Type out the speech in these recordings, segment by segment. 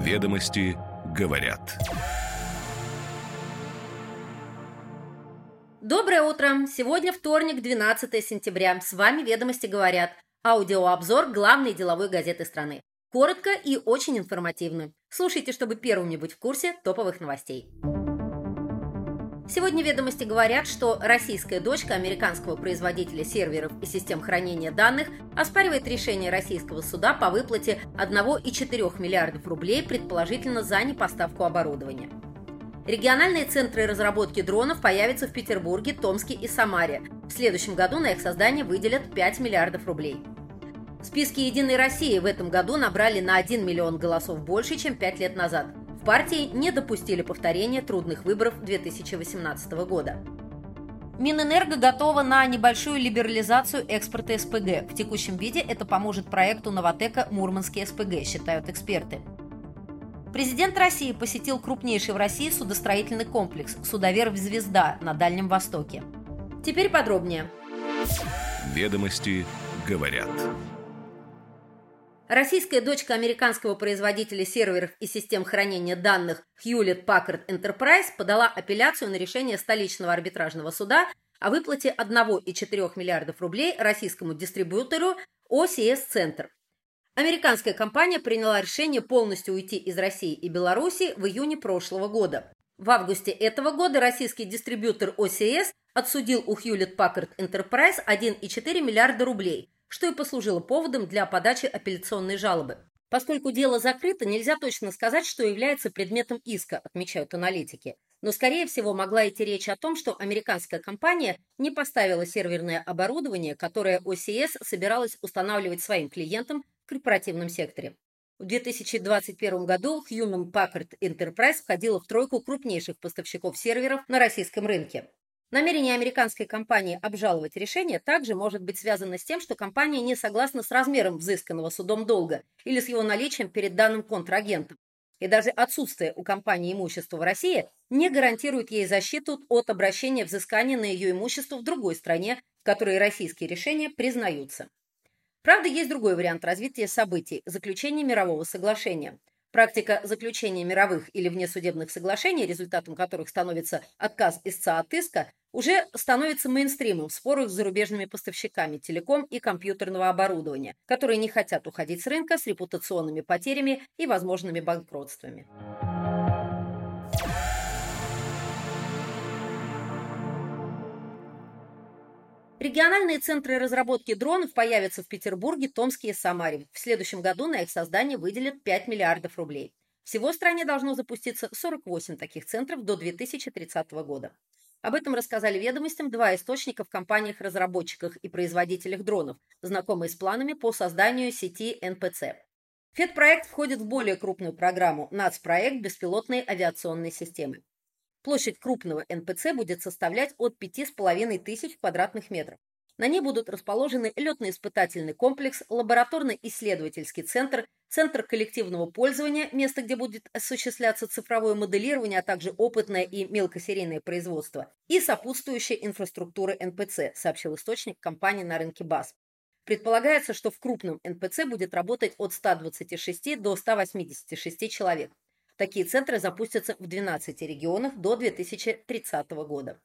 Ведомости говорят. Доброе утро! Сегодня вторник, 12 сентября. С вами «Ведомости говорят». Аудиообзор главной деловой газеты страны. Коротко и очень информативно. Слушайте, чтобы первыми быть в курсе топовых новостей. Сегодня ведомости говорят, что российская дочка американского производителя серверов и систем хранения данных оспаривает решение российского суда по выплате 1,4 миллиардов рублей, предположительно за непоставку оборудования. Региональные центры разработки дронов появятся в Петербурге, Томске и Самаре. В следующем году на их создание выделят 5 миллиардов рублей. В списке «Единой России» в этом году набрали на 1 миллион голосов больше, чем 5 лет назад – в партии не допустили повторения трудных выборов 2018 года. Минэнерго готова на небольшую либерализацию экспорта СПГ. В текущем виде это поможет проекту «Новотека Мурманский СПГ», считают эксперты. Президент России посетил крупнейший в России судостроительный комплекс «Судоверфь Звезда» на Дальнем Востоке. Теперь подробнее. Ведомости говорят. Российская дочка американского производителя серверов и систем хранения данных Hewlett Packard Enterprise подала апелляцию на решение столичного арбитражного суда о выплате 1,4 миллиардов рублей российскому дистрибьютору OCS Center. Американская компания приняла решение полностью уйти из России и Беларуси в июне прошлого года. В августе этого года российский дистрибьютор OCS отсудил у Hewlett Packard Enterprise 1,4 миллиарда рублей – что и послужило поводом для подачи апелляционной жалобы. Поскольку дело закрыто, нельзя точно сказать, что является предметом иска, отмечают аналитики. Но, скорее всего, могла идти речь о том, что американская компания не поставила серверное оборудование, которое OCS собиралась устанавливать своим клиентам в корпоративном секторе. В 2021 году Human Packard Enterprise входила в тройку крупнейших поставщиков серверов на российском рынке. Намерение американской компании обжаловать решение также может быть связано с тем, что компания не согласна с размером взысканного судом долга или с его наличием перед данным контрагентом. И даже отсутствие у компании имущества в России не гарантирует ей защиту от обращения взыскания на ее имущество в другой стране, в которой российские решения признаются. Правда, есть другой вариант развития событий – заключение мирового соглашения. Практика заключения мировых или внесудебных соглашений, результатом которых становится отказ истца от иска, уже становится мейнстримом в спорах с зарубежными поставщиками телеком и компьютерного оборудования, которые не хотят уходить с рынка с репутационными потерями и возможными банкротствами. Региональные центры разработки дронов появятся в Петербурге, Томске и Самаре. В следующем году на их создание выделят 5 миллиардов рублей. Всего в стране должно запуститься 48 таких центров до 2030 года. Об этом рассказали ведомостям два источника в компаниях-разработчиках и производителях дронов, знакомые с планами по созданию сети НПЦ. ФЕД-проект входит в более крупную программу «НАЦ-проект беспилотной авиационной системы». Площадь крупного НПЦ будет составлять от 5,5 тысяч квадратных метров. На ней будут расположены летно-испытательный комплекс, лабораторно-исследовательский центр, центр коллективного пользования, место, где будет осуществляться цифровое моделирование, а также опытное и мелкосерийное производство, и сопутствующая инфраструктура НПЦ, сообщил источник компании на рынке БАС. Предполагается, что в крупном НПЦ будет работать от 126 до 186 человек. Такие центры запустятся в 12 регионах до 2030 года.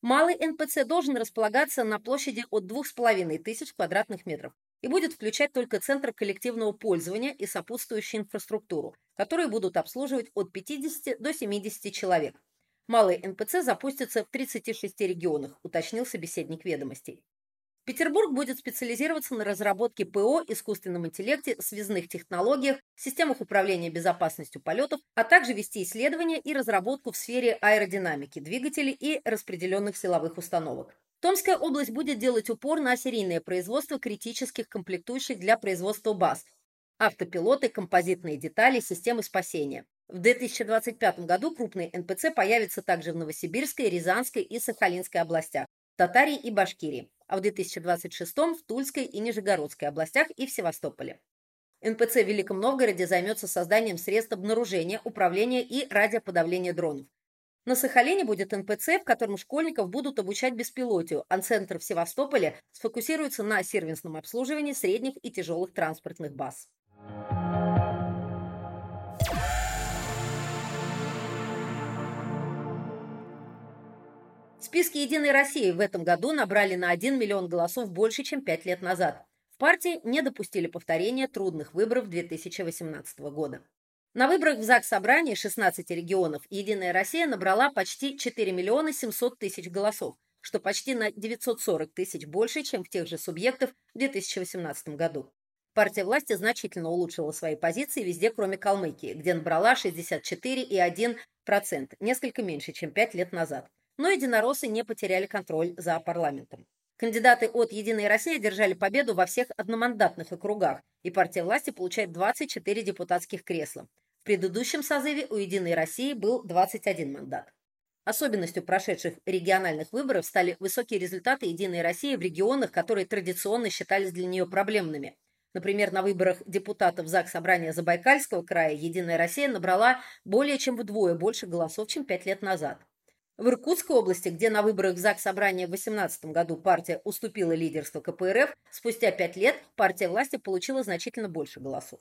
Малый НПЦ должен располагаться на площади от 2500 квадратных метров и будет включать только центр коллективного пользования и сопутствующую инфраструктуру, которые будут обслуживать от 50 до 70 человек. Малый НПЦ запустится в 36 регионах, уточнил собеседник ведомостей. Петербург будет специализироваться на разработке ПО, искусственном интеллекте, связных технологиях, системах управления безопасностью полетов, а также вести исследования и разработку в сфере аэродинамики, двигателей и распределенных силовых установок. Томская область будет делать упор на серийное производство критических комплектующих для производства баз, автопилоты, композитные детали, системы спасения. В 2025 году крупные НПЦ появятся также в Новосибирской, Рязанской и Сахалинской областях, Татарии и Башкирии а в 2026 в Тульской и Нижегородской областях и в Севастополе. НПЦ в Великом Новгороде займется созданием средств обнаружения, управления и радиоподавления дронов. На Сахалине будет НПЦ, в котором школьников будут обучать беспилотию, а центр в Севастополе сфокусируется на сервисном обслуживании средних и тяжелых транспортных баз. Списке «Единой России» в этом году набрали на 1 миллион голосов больше, чем 5 лет назад. В партии не допустили повторения трудных выборов 2018 года. На выборах в ЗАГС Собрание 16 регионов «Единая Россия» набрала почти 4 миллиона 700 тысяч голосов, что почти на 940 тысяч больше, чем в тех же субъектах в 2018 году. Партия власти значительно улучшила свои позиции везде, кроме Калмыкии, где набрала 64,1%, несколько меньше, чем 5 лет назад. Но единороссы не потеряли контроль за парламентом. Кандидаты от «Единой России» одержали победу во всех одномандатных округах, и партия власти получает 24 депутатских кресла. В предыдущем созыве у «Единой России» был 21 мандат. Особенностью прошедших региональных выборов стали высокие результаты «Единой России» в регионах, которые традиционно считались для нее проблемными. Например, на выборах депутатов ЗАГС Собрания Забайкальского края «Единая Россия» набрала более чем вдвое больше голосов, чем пять лет назад. В Иркутской области, где на выборах в ЗАГС Собрания в 2018 году партия уступила лидерство КПРФ, спустя пять лет партия власти получила значительно больше голосов.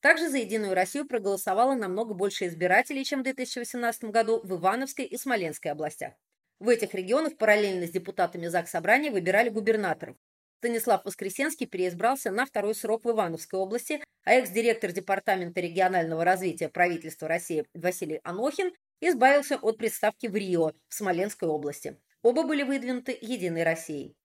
Также за «Единую Россию» проголосовало намного больше избирателей, чем в 2018 году в Ивановской и Смоленской областях. В этих регионах параллельно с депутатами ЗАГС Собрания выбирали губернаторов. Станислав Воскресенский переизбрался на второй срок в Ивановской области, а экс-директор Департамента регионального развития правительства России Василий Анохин избавился от представки в Рио, в Смоленской области. Оба были выдвинуты «Единой Россией».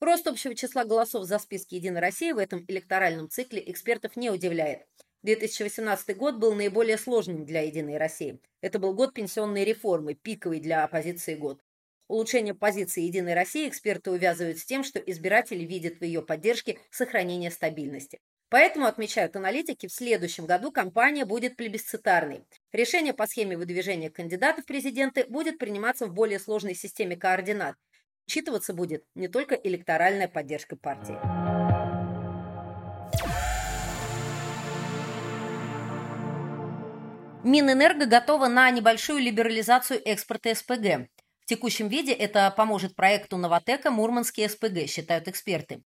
Рост общего числа голосов за списки «Единой России» в этом электоральном цикле экспертов не удивляет. 2018 год был наиболее сложным для «Единой России». Это был год пенсионной реформы, пиковый для оппозиции год. Улучшение позиции «Единой России» эксперты увязывают с тем, что избиратели видят в ее поддержке сохранение стабильности. Поэтому, отмечают аналитики, в следующем году кампания будет плебисцитарной. Решение по схеме выдвижения кандидатов в президенты будет приниматься в более сложной системе координат. Учитываться будет не только электоральная поддержка партии. Минэнерго готова на небольшую либерализацию экспорта СПГ. В текущем виде это поможет проекту «Новотека» Мурманский СПГ, считают эксперты.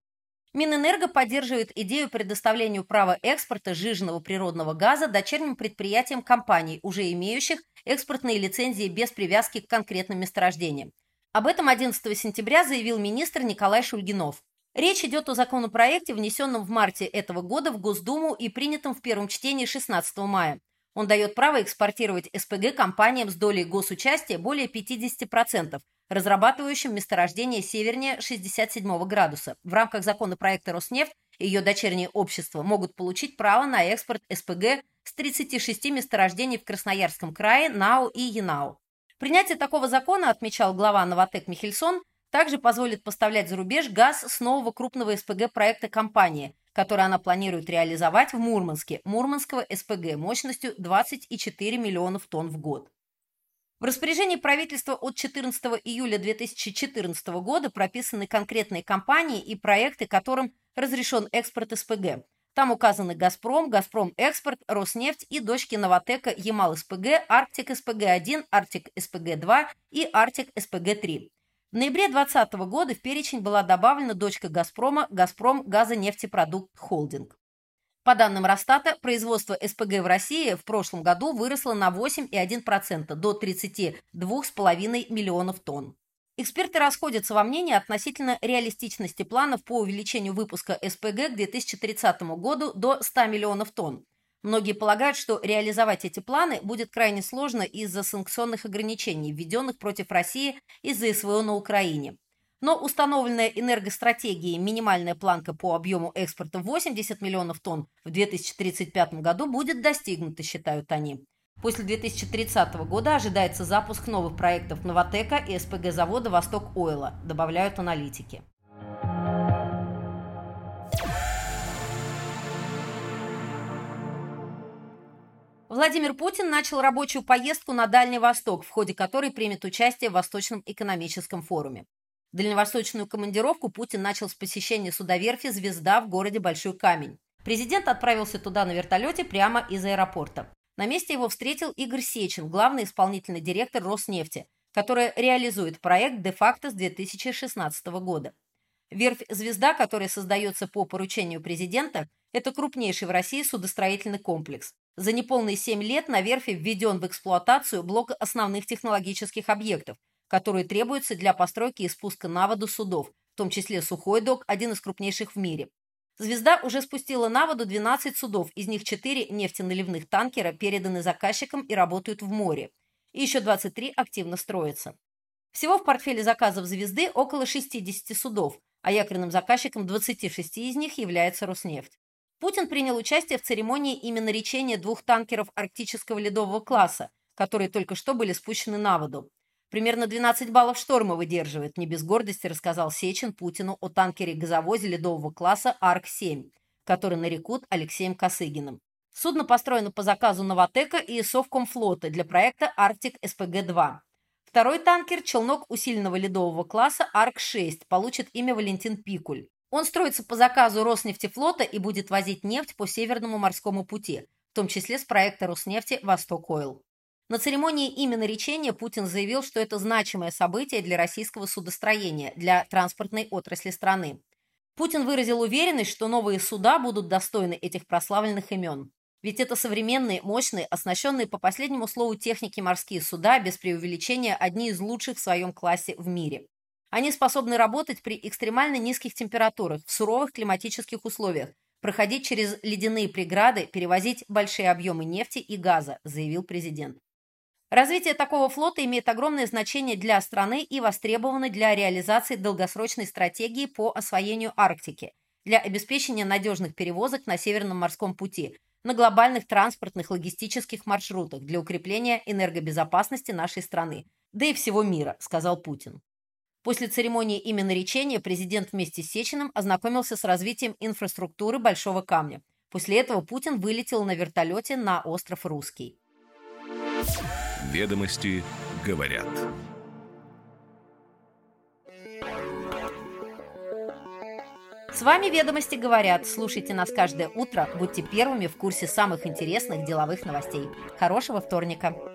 Минэнерго поддерживает идею предоставления права экспорта жиженного природного газа дочерним предприятиям компаний, уже имеющих экспортные лицензии без привязки к конкретным месторождениям. Об этом 11 сентября заявил министр Николай Шульгинов. Речь идет о законопроекте, внесенном в марте этого года в Госдуму и принятом в первом чтении 16 мая. Он дает право экспортировать СПГ компаниям с долей госучастия более 50%, разрабатывающим месторождение севернее 67 градуса. В рамках законопроекта Роснефть и ее дочерние общества могут получить право на экспорт СПГ с 36 месторождений в Красноярском крае, НАУ и ЯНАУ. Принятие такого закона, отмечал глава Новотек Михельсон, также позволит поставлять за рубеж газ с нового крупного СПГ проекта компании, который она планирует реализовать в Мурманске, Мурманского СПГ мощностью 24 миллионов тонн в год. В распоряжении правительства от 14 июля 2014 года прописаны конкретные компании и проекты, которым разрешен экспорт СПГ. Там указаны «Газпром», «Газпром Экспорт», «Роснефть» и дочки «Новотека», «Ямал-СПГ», «Арктик СПГ-1», «Арктик СПГ-2» и «Арктик СПГ-3». В ноябре 2020 года в перечень была добавлена дочка «Газпрома» «Газпром Газонефтепродукт Холдинг». По данным Росстата, производство СПГ в России в прошлом году выросло на 8,1% до 32,5 миллионов тонн. Эксперты расходятся во мнении относительно реалистичности планов по увеличению выпуска СПГ к 2030 году до 100 миллионов тонн. Многие полагают, что реализовать эти планы будет крайне сложно из-за санкционных ограничений, введенных против России из-за СВО на Украине. Но установленная энергостратегией минимальная планка по объему экспорта 80 миллионов тонн в 2035 году будет достигнута, считают они. После 2030 года ожидается запуск новых проектов «Новотека» и СПГ-завода «Восток Ойла», добавляют аналитики. Владимир Путин начал рабочую поездку на Дальний Восток, в ходе которой примет участие в Восточном экономическом форуме. Дальневосточную командировку Путин начал с посещения судоверфи «Звезда» в городе Большой Камень. Президент отправился туда на вертолете прямо из аэропорта. На месте его встретил Игорь Сечин, главный исполнительный директор Роснефти, которая реализует проект де-факто с 2016 года. Верфь «Звезда», которая создается по поручению президента, это крупнейший в России судостроительный комплекс. За неполные 7 лет на верфи введен в эксплуатацию блок основных технологических объектов, которые требуются для постройки и спуска на воду судов, в том числе Сухой док, один из крупнейших в мире. «Звезда» уже спустила на воду 12 судов, из них 4 нефтеналивных танкера переданы заказчикам и работают в море. И еще 23 активно строятся. Всего в портфеле заказов «Звезды» около 60 судов, а якорным заказчиком 26 из них является «Роснефть». Путин принял участие в церемонии именно речения двух танкеров арктического ледового класса, которые только что были спущены на воду. Примерно 12 баллов шторма выдерживает, не без гордости рассказал Сечин Путину о танкере-газовозе ледового класса «Арк-7», который нарекут Алексеем Косыгиным. Судно построено по заказу Новотека и Совкомфлота для проекта «Арктик СПГ-2». Второй танкер, челнок усиленного ледового класса «Арк-6», получит имя Валентин Пикуль. Он строится по заказу Роснефтефлота и будет возить нефть по Северному морскому пути, в том числе с проекта Роснефти «Восток-Ойл». На церемонии именно речения Путин заявил, что это значимое событие для российского судостроения, для транспортной отрасли страны. Путин выразил уверенность, что новые суда будут достойны этих прославленных имен. Ведь это современные, мощные, оснащенные по последнему слову техники морские суда, без преувеличения, одни из лучших в своем классе в мире. Они способны работать при экстремально низких температурах, в суровых климатических условиях, проходить через ледяные преграды, перевозить большие объемы нефти и газа, заявил президент. Развитие такого флота имеет огромное значение для страны и востребовано для реализации долгосрочной стратегии по освоению Арктики, для обеспечения надежных перевозок на Северном морском пути, на глобальных транспортных логистических маршрутах для укрепления энергобезопасности нашей страны, да и всего мира, сказал Путин. После церемонии именно речения президент вместе с Сечиным ознакомился с развитием инфраструктуры Большого камня. После этого Путин вылетел на вертолете на остров Русский. Ведомости говорят. С вами «Ведомости говорят». Слушайте нас каждое утро. Будьте первыми в курсе самых интересных деловых новостей. Хорошего вторника!